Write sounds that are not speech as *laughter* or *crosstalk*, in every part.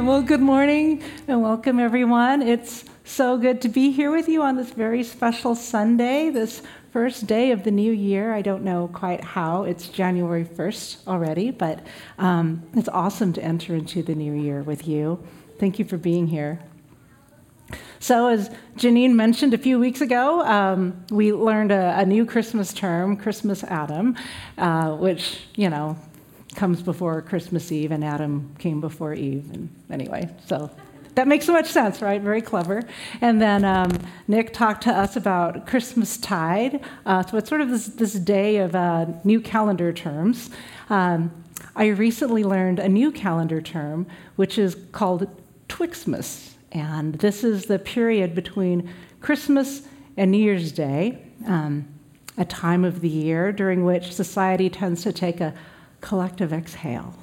*laughs* well, good morning and welcome, everyone. It's so good to be here with you on this very special Sunday, this first day of the new year. I don't know quite how. It's January 1st already, but um, it's awesome to enter into the new year with you. Thank you for being here. So, as Janine mentioned a few weeks ago, um, we learned a, a, new Christmas term, Christmas Adam, uh, which, you know, comes before Christmas Eve, and Adam came before Eve. And anyway, so that makes so much sense, right? Very clever. And then um, Nick talked to us about Christmas Tide. Uh, so it's sort of this, this day of uh, new calendar terms. Um, I recently learned a new calendar term, which is called Twixmas. And this is the period between Christmas and New Year's Day, um, a time of the year during which society tends to take a collective exhale,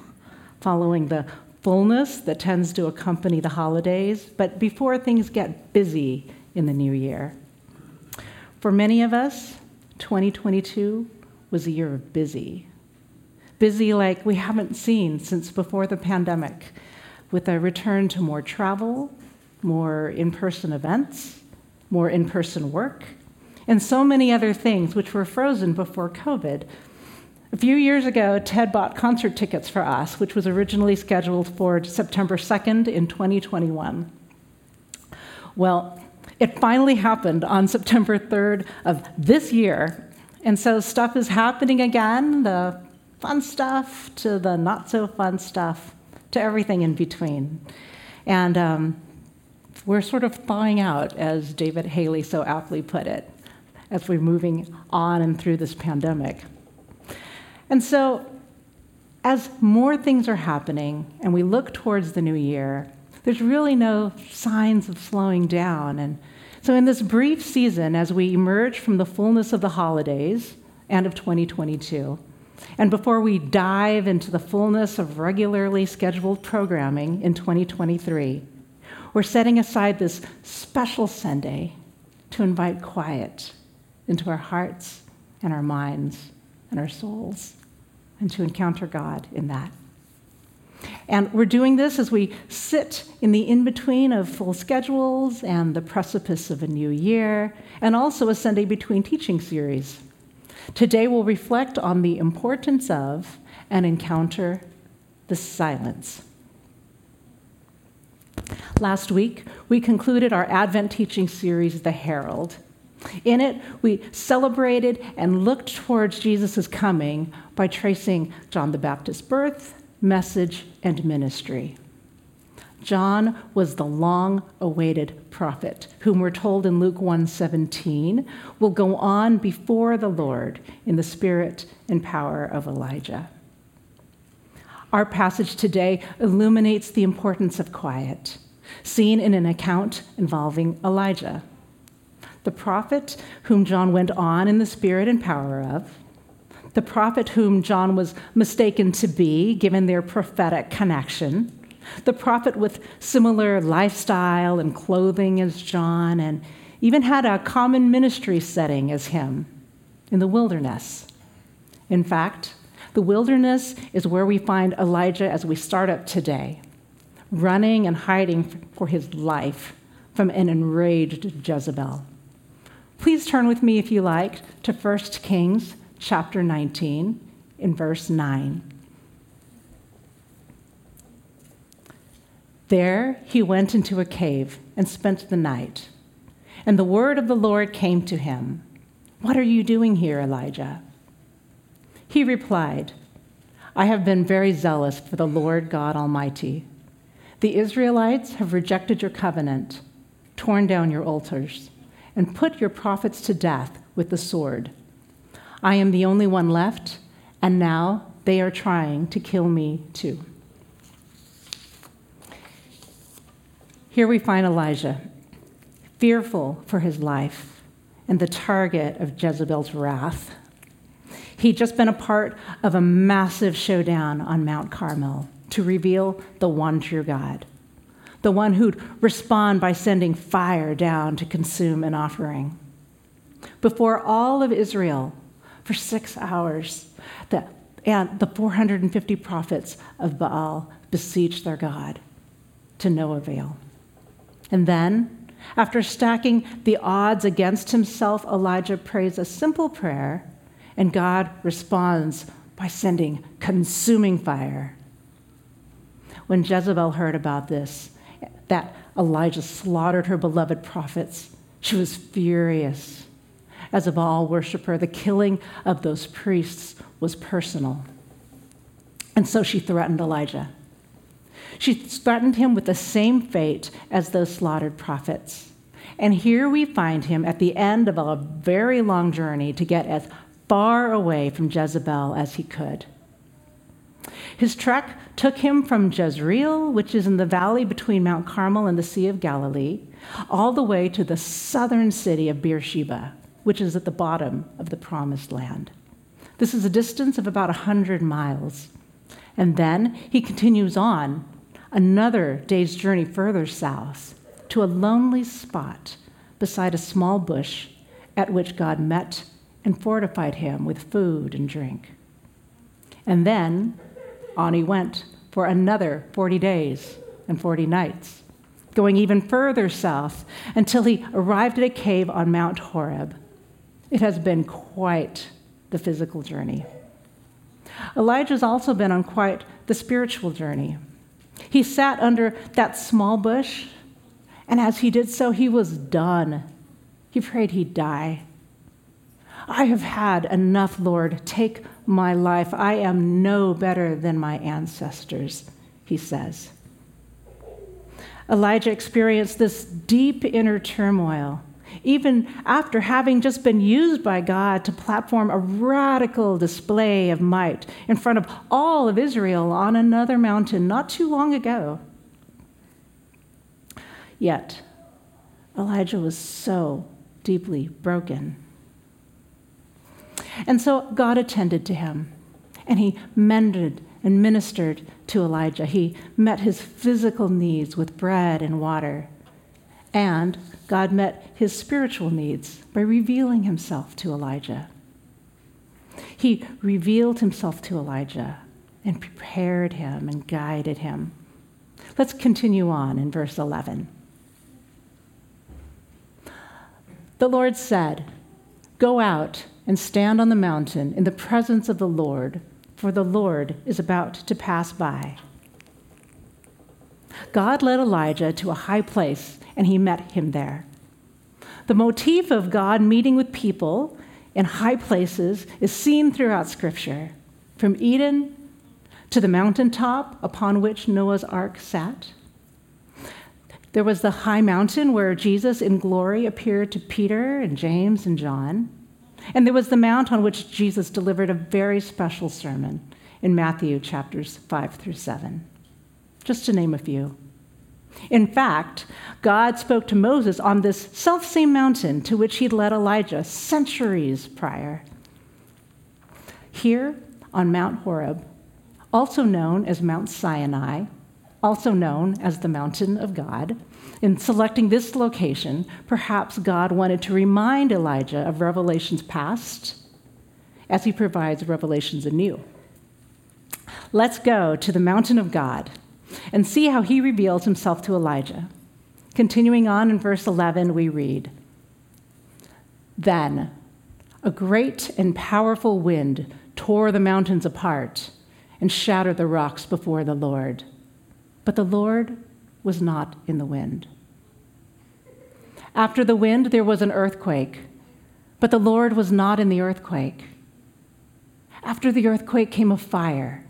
following the fullness that tends to accompany the holidays, but before things get busy in the new year. For many of us, 2022 was a year of busy. Busy like we haven't seen since before the pandemic, with a return to more travel more in person events, more in person work, and so many other things which were frozen before COVID. A few years ago, Ted bought concert tickets for us, which was originally scheduled for September 2nd in 2021. Well, it finally happened on September 3rd of this year. And so stuff is happening again the fun stuff to the not so fun stuff to everything in between. And um, we're sort of thawing out, as David Haley so aptly put it, as we're moving on and through this pandemic. And so, as more things are happening and we look towards the new year, there's really no signs of slowing down. And so, in this brief season, as we emerge from the fullness of the holidays and of 2022, and before we dive into the fullness of regularly scheduled programming in 2023, we're setting aside this special Sunday to invite quiet into our hearts and our minds and our souls and to encounter God in that. And we're doing this as we sit in the in between of full schedules and the precipice of a new year, and also a Sunday between teaching series. Today we'll reflect on the importance of and encounter the silence. Last week, we concluded our Advent teaching series, The Herald. In it, we celebrated and looked towards Jesus' coming by tracing John the Baptist's birth, message, and ministry. John was the long awaited prophet whom we're told in Luke 1:17 will go on before the Lord in the spirit and power of Elijah. Our passage today illuminates the importance of quiet, seen in an account involving Elijah, the prophet whom John went on in the spirit and power of, the prophet whom John was mistaken to be, given their prophetic connection, the prophet with similar lifestyle and clothing as John, and even had a common ministry setting as him in the wilderness. In fact, the wilderness is where we find Elijah as we start up today, running and hiding for his life from an enraged Jezebel. Please turn with me, if you like, to 1 Kings chapter 19 in verse 9. There he went into a cave and spent the night. And the word of the Lord came to him What are you doing here, Elijah? He replied, I have been very zealous for the Lord God Almighty. The Israelites have rejected your covenant, torn down your altars, and put your prophets to death with the sword. I am the only one left, and now they are trying to kill me too. Here we find Elijah, fearful for his life and the target of Jezebel's wrath. He'd just been a part of a massive showdown on Mount Carmel to reveal the one true God, the one who'd respond by sending fire down to consume an offering. Before all of Israel, for six hours, the, and the 450 prophets of Baal beseeched their God. to no avail. And then, after stacking the odds against himself, Elijah prays a simple prayer, and God responds by sending consuming fire. When Jezebel heard about this, that Elijah slaughtered her beloved prophets, she was furious. As a Baal worshiper, the killing of those priests was personal. And so she threatened Elijah. She threatened him with the same fate as those slaughtered prophets. And here we find him at the end of a very long journey to get as far away from Jezebel as he could. His trek took him from Jezreel, which is in the valley between Mount Carmel and the Sea of Galilee, all the way to the southern city of Beersheba, which is at the bottom of the promised land. This is a distance of about 100 miles. And then he continues on another day's journey further south to a lonely spot beside a small bush at which God met and fortified him with food and drink. And then on he went for another 40 days and 40 nights, going even further south until he arrived at a cave on Mount Horeb. It has been quite the physical journey. Elijah's also been on quite the spiritual journey. He sat under that small bush, and as he did so, he was done. He prayed he'd die. I have had enough, Lord. Take my life. I am no better than my ancestors, he says. Elijah experienced this deep inner turmoil, even after having just been used by God to platform a radical display of might in front of all of Israel on another mountain not too long ago. Yet, Elijah was so deeply broken. And so God attended to him, and he mended and ministered to Elijah. He met his physical needs with bread and water. And God met his spiritual needs by revealing himself to Elijah. He revealed himself to Elijah and prepared him and guided him. Let's continue on in verse 11. The Lord said, Go out and stand on the mountain in the presence of the Lord, for the Lord is about to pass by. God led Elijah to a high place, and he met him there. The motif of God meeting with people in high places is seen throughout Scripture, from Eden to the mountaintop upon which Noah's ark sat. There was the high mountain where Jesus in glory appeared to Peter and James and John. And there was the mount on which Jesus delivered a very special sermon in Matthew chapters 5 through 7, just to name a few. In fact, God spoke to Moses on this self same mountain to which he'd led Elijah centuries prior. Here on Mount Horeb, also known as Mount Sinai, also known as the Mountain of God, in selecting this location, perhaps God wanted to remind Elijah of revelations past as he provides revelations anew. Let's go to the mountain of God and see how he reveals himself to Elijah. Continuing on in verse 11, we read Then a great and powerful wind tore the mountains apart and shattered the rocks before the Lord. But the Lord was not in the wind. After the wind, there was an earthquake, but the Lord was not in the earthquake. After the earthquake came a fire,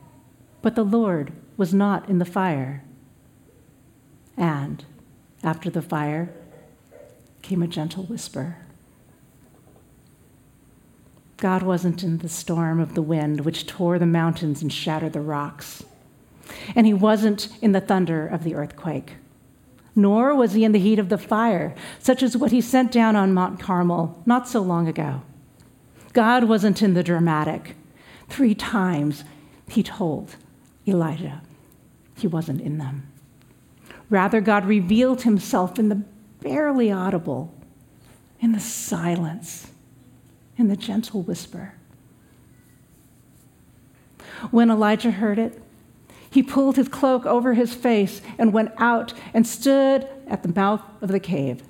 but the Lord was not in the fire. And after the fire came a gentle whisper. God wasn't in the storm of the wind which tore the mountains and shattered the rocks and he wasn't in the thunder of the earthquake. Nor was he in the heat of the fire, such as what he sent down on Mount Carmel not so long ago. God wasn't in the dramatic. Three times he told Elijah he wasn't in them. Rather, God revealed himself in the barely audible, in the silence, in the gentle whisper. When Elijah heard it, He pulled his cloak over his face and went out and stood at the mouth of the cave.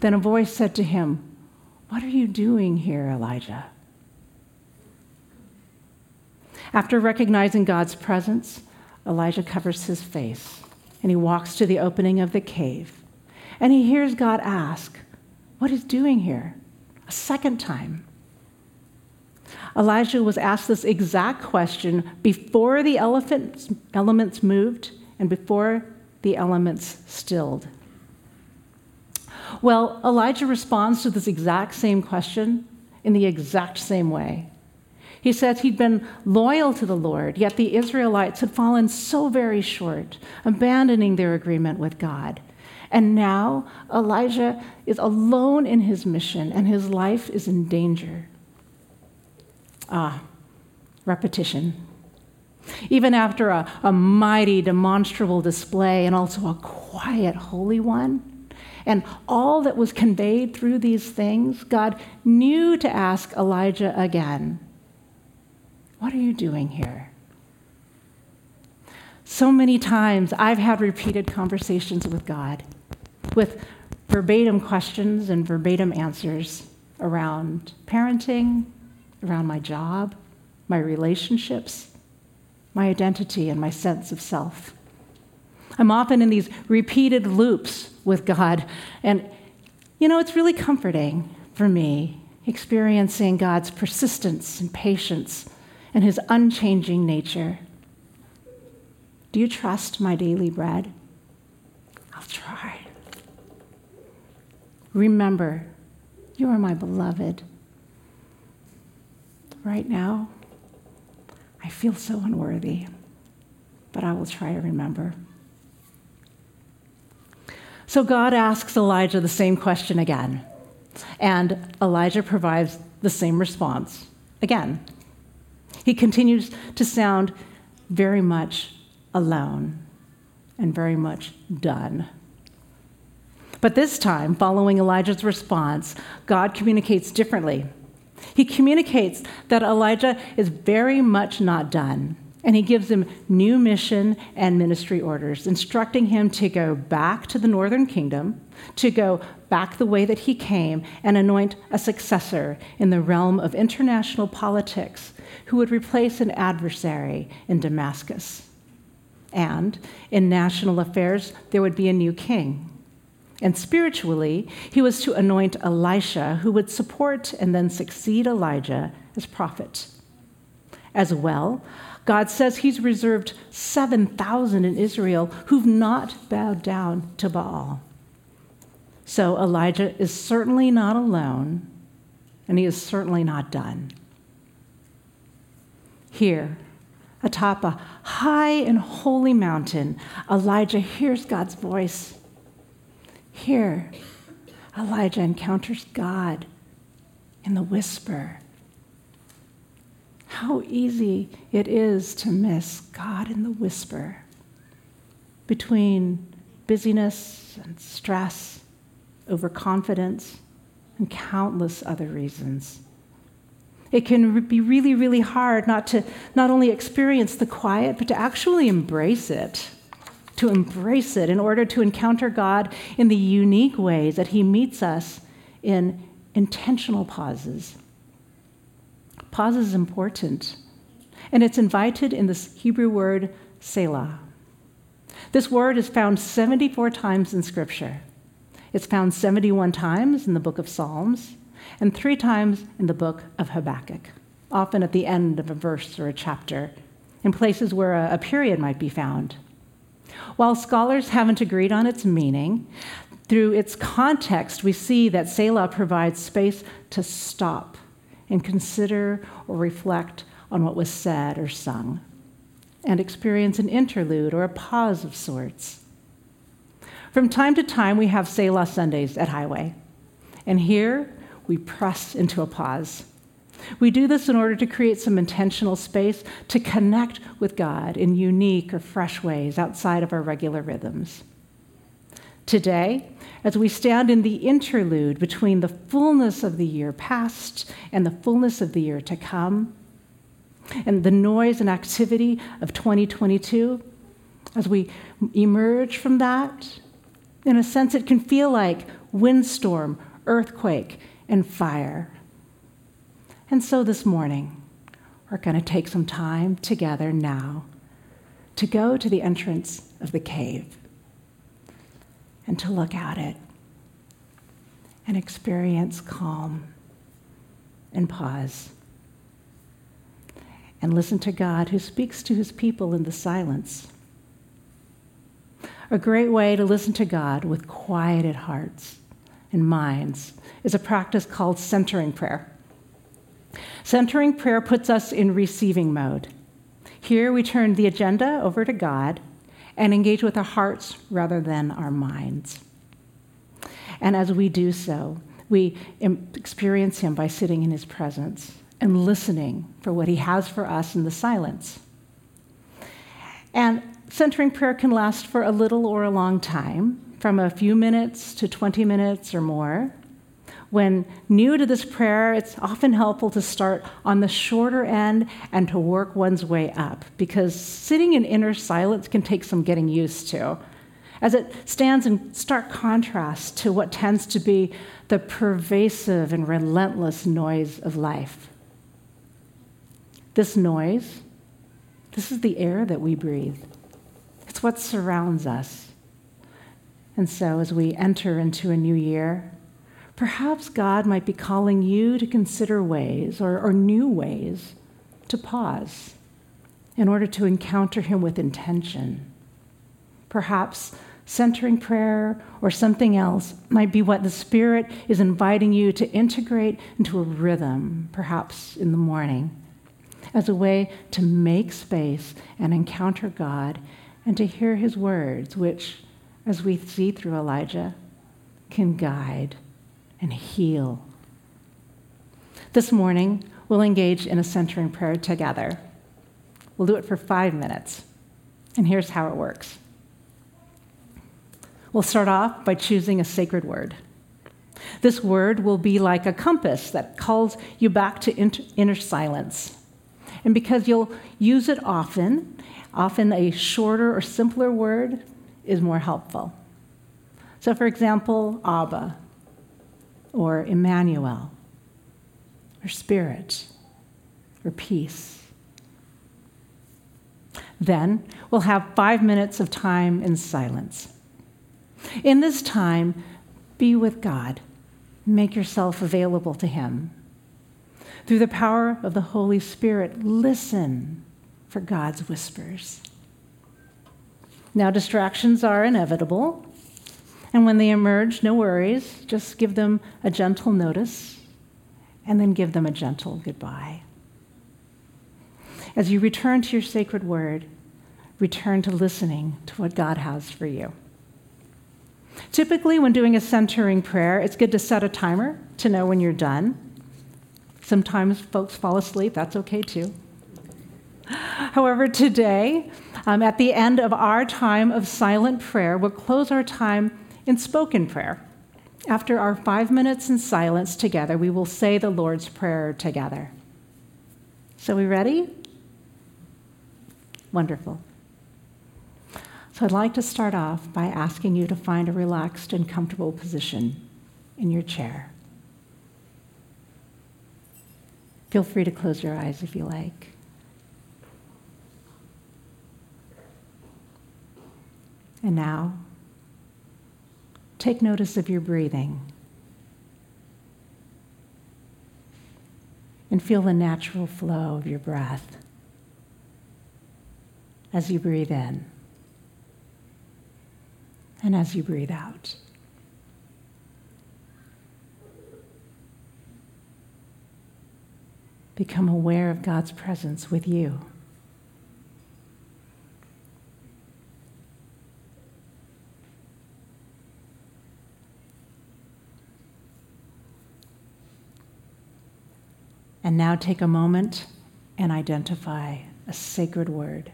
Then a voice said to him, What are you doing here, Elijah? After recognizing God's presence, Elijah covers his face and he walks to the opening of the cave. And he hears God ask, What is doing here? A second time. Elijah was asked this exact question before the elements moved and before the elements stilled. Well, Elijah responds to this exact same question in the exact same way. He says he'd been loyal to the Lord, yet the Israelites had fallen so very short, abandoning their agreement with God. And now Elijah is alone in his mission, and his life is in danger. Ah, repetition. Even after a, a mighty, demonstrable display and also a quiet, holy one, and all that was conveyed through these things, God knew to ask Elijah again what are you doing here? So many times I've had repeated conversations with God with verbatim questions and verbatim answers around parenting, around my job, my relationships, my identity, and my sense of self. I'm often in these repeated loops with God, and you know, it's really comforting for me experiencing God's persistence and patience and his unchanging nature. Do you trust my daily bread? I'll try. Remember, you are my beloved. Right now, I feel so unworthy, but I will try to remember. So God asks Elijah the same question again, and Elijah provides the same response again. He continues to sound very much alone and very much done. But this time, following Elijah's response, God communicates differently. He communicates that Elijah is very much not done, and he gives him new mission and ministry orders, instructing him to go back to the northern kingdom, to go back the way that he came, and anoint a successor in the realm of international politics who would replace an adversary in Damascus. And in national affairs, there would be a new king. And spiritually, he was to anoint Elisha, who would support and then succeed Elijah as prophet. As well, God says he's reserved 7,000 in Israel who've not bowed down to Baal. So Elijah is certainly not alone, and he is certainly not done. Here, atop a high and holy mountain, Elijah hears God's voice. Here, Elijah encounters God in the whisper. How easy it is to miss God in the whisper between busyness and stress, overconfidence, and countless other reasons. It can be really, really hard not to not only experience the quiet, but to actually embrace it. To embrace it in order to encounter God in the unique ways that He meets us in intentional pauses. Pause is important, and it's invited in this Hebrew word Selah. This word is found 74 times in Scripture. It's found 71 times in the book of Psalms, and three times in the book of Habakkuk, often at the end of a verse or a chapter, in places where a, a period might be found. While scholars haven't agreed on its meaning, through its context, we see that Selah provides space to stop and consider or reflect on what was said or sung, and experience an interlude or a pause of sorts. From time to time, we have Selah Sundays at Highway. And here, we press into a pause. We do this in order to create some intentional space to connect with God in unique or fresh ways outside of our regular rhythms. Today, as we stand in the interlude between the fullness of the year past and the fullness of the year to come, and the noise and activity of 2022, as we emerge from that, in a sense, it can feel like windstorm, earthquake, and fire. And so this morning, we're going to take some time together now to go to the entrance of the cave and to look at it and experience calm and pause and listen to God who speaks to his people in the silence. A great way to listen to God with quieted hearts and minds is a practice called centering prayer. Centering prayer puts us in receiving mode. Here we turn the agenda over to God and engage with our hearts rather than our minds. And as we do so, we experience Him by sitting in His presence and listening for what He has for us in the silence. And centering prayer can last for a little or a long time, from a few minutes to 20 minutes or more. When new to this prayer, it's often helpful to start on the shorter end and to work one's way up because sitting in inner silence can take some getting used to, as it stands in stark contrast to what tends to be the pervasive and relentless noise of life. This noise, this is the air that we breathe, it's what surrounds us. And so, as we enter into a new year, perhaps God might be calling you to consider ways or, or new ways to pause in order to encounter Him with intention. Perhaps centering prayer or something else might be what the Spirit is inviting you to integrate into a rhythm, perhaps in the morning, as a way to make space and encounter God and to hear His words, which, as we see through Elijah, can guide and heal. This morning, we'll engage in a centering prayer together. We'll do it for five minutes. And here's how it works. We'll start off by choosing a sacred word. This word will be like a compass that calls you back to inner silence. And because you'll use it often, often a shorter or simpler word is more helpful. So, for example, Abba, or Emmanuel, or Spirit, or peace. Then we'll have five minutes of time in silence. In this time, be with God. Make yourself available to Him. Through the power of the Holy Spirit, listen for God's whispers. Now, distractions are inevitable, and when they emerge, no worries, just give them a gentle notice and then give them a gentle goodbye. As you return to your sacred word, return to listening to what God has for you. Typically, when doing a centering prayer, it's good to set a timer to know when you're done. Sometimes folks fall asleep, that's okay too. However, today, um, at the end of our time of silent prayer, we'll close our time in spoken prayer. After our five minutes in silence together, we will say the Lord's Prayer together. So, we ready? Wonderful. So I'd like to start off by asking you to find a relaxed and comfortable position in your chair. Feel free to close your eyes if you like. And now, take notice of your breathing and feel the natural flow of your breath as you breathe in and as you breathe out. Become aware of God's presence with you. And now take a moment and identify a sacred word.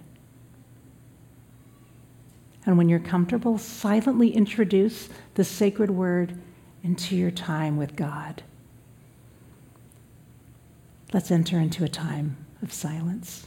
And when you're comfortable, silently introduce the sacred word into your time with God. Let's enter into a time of silence.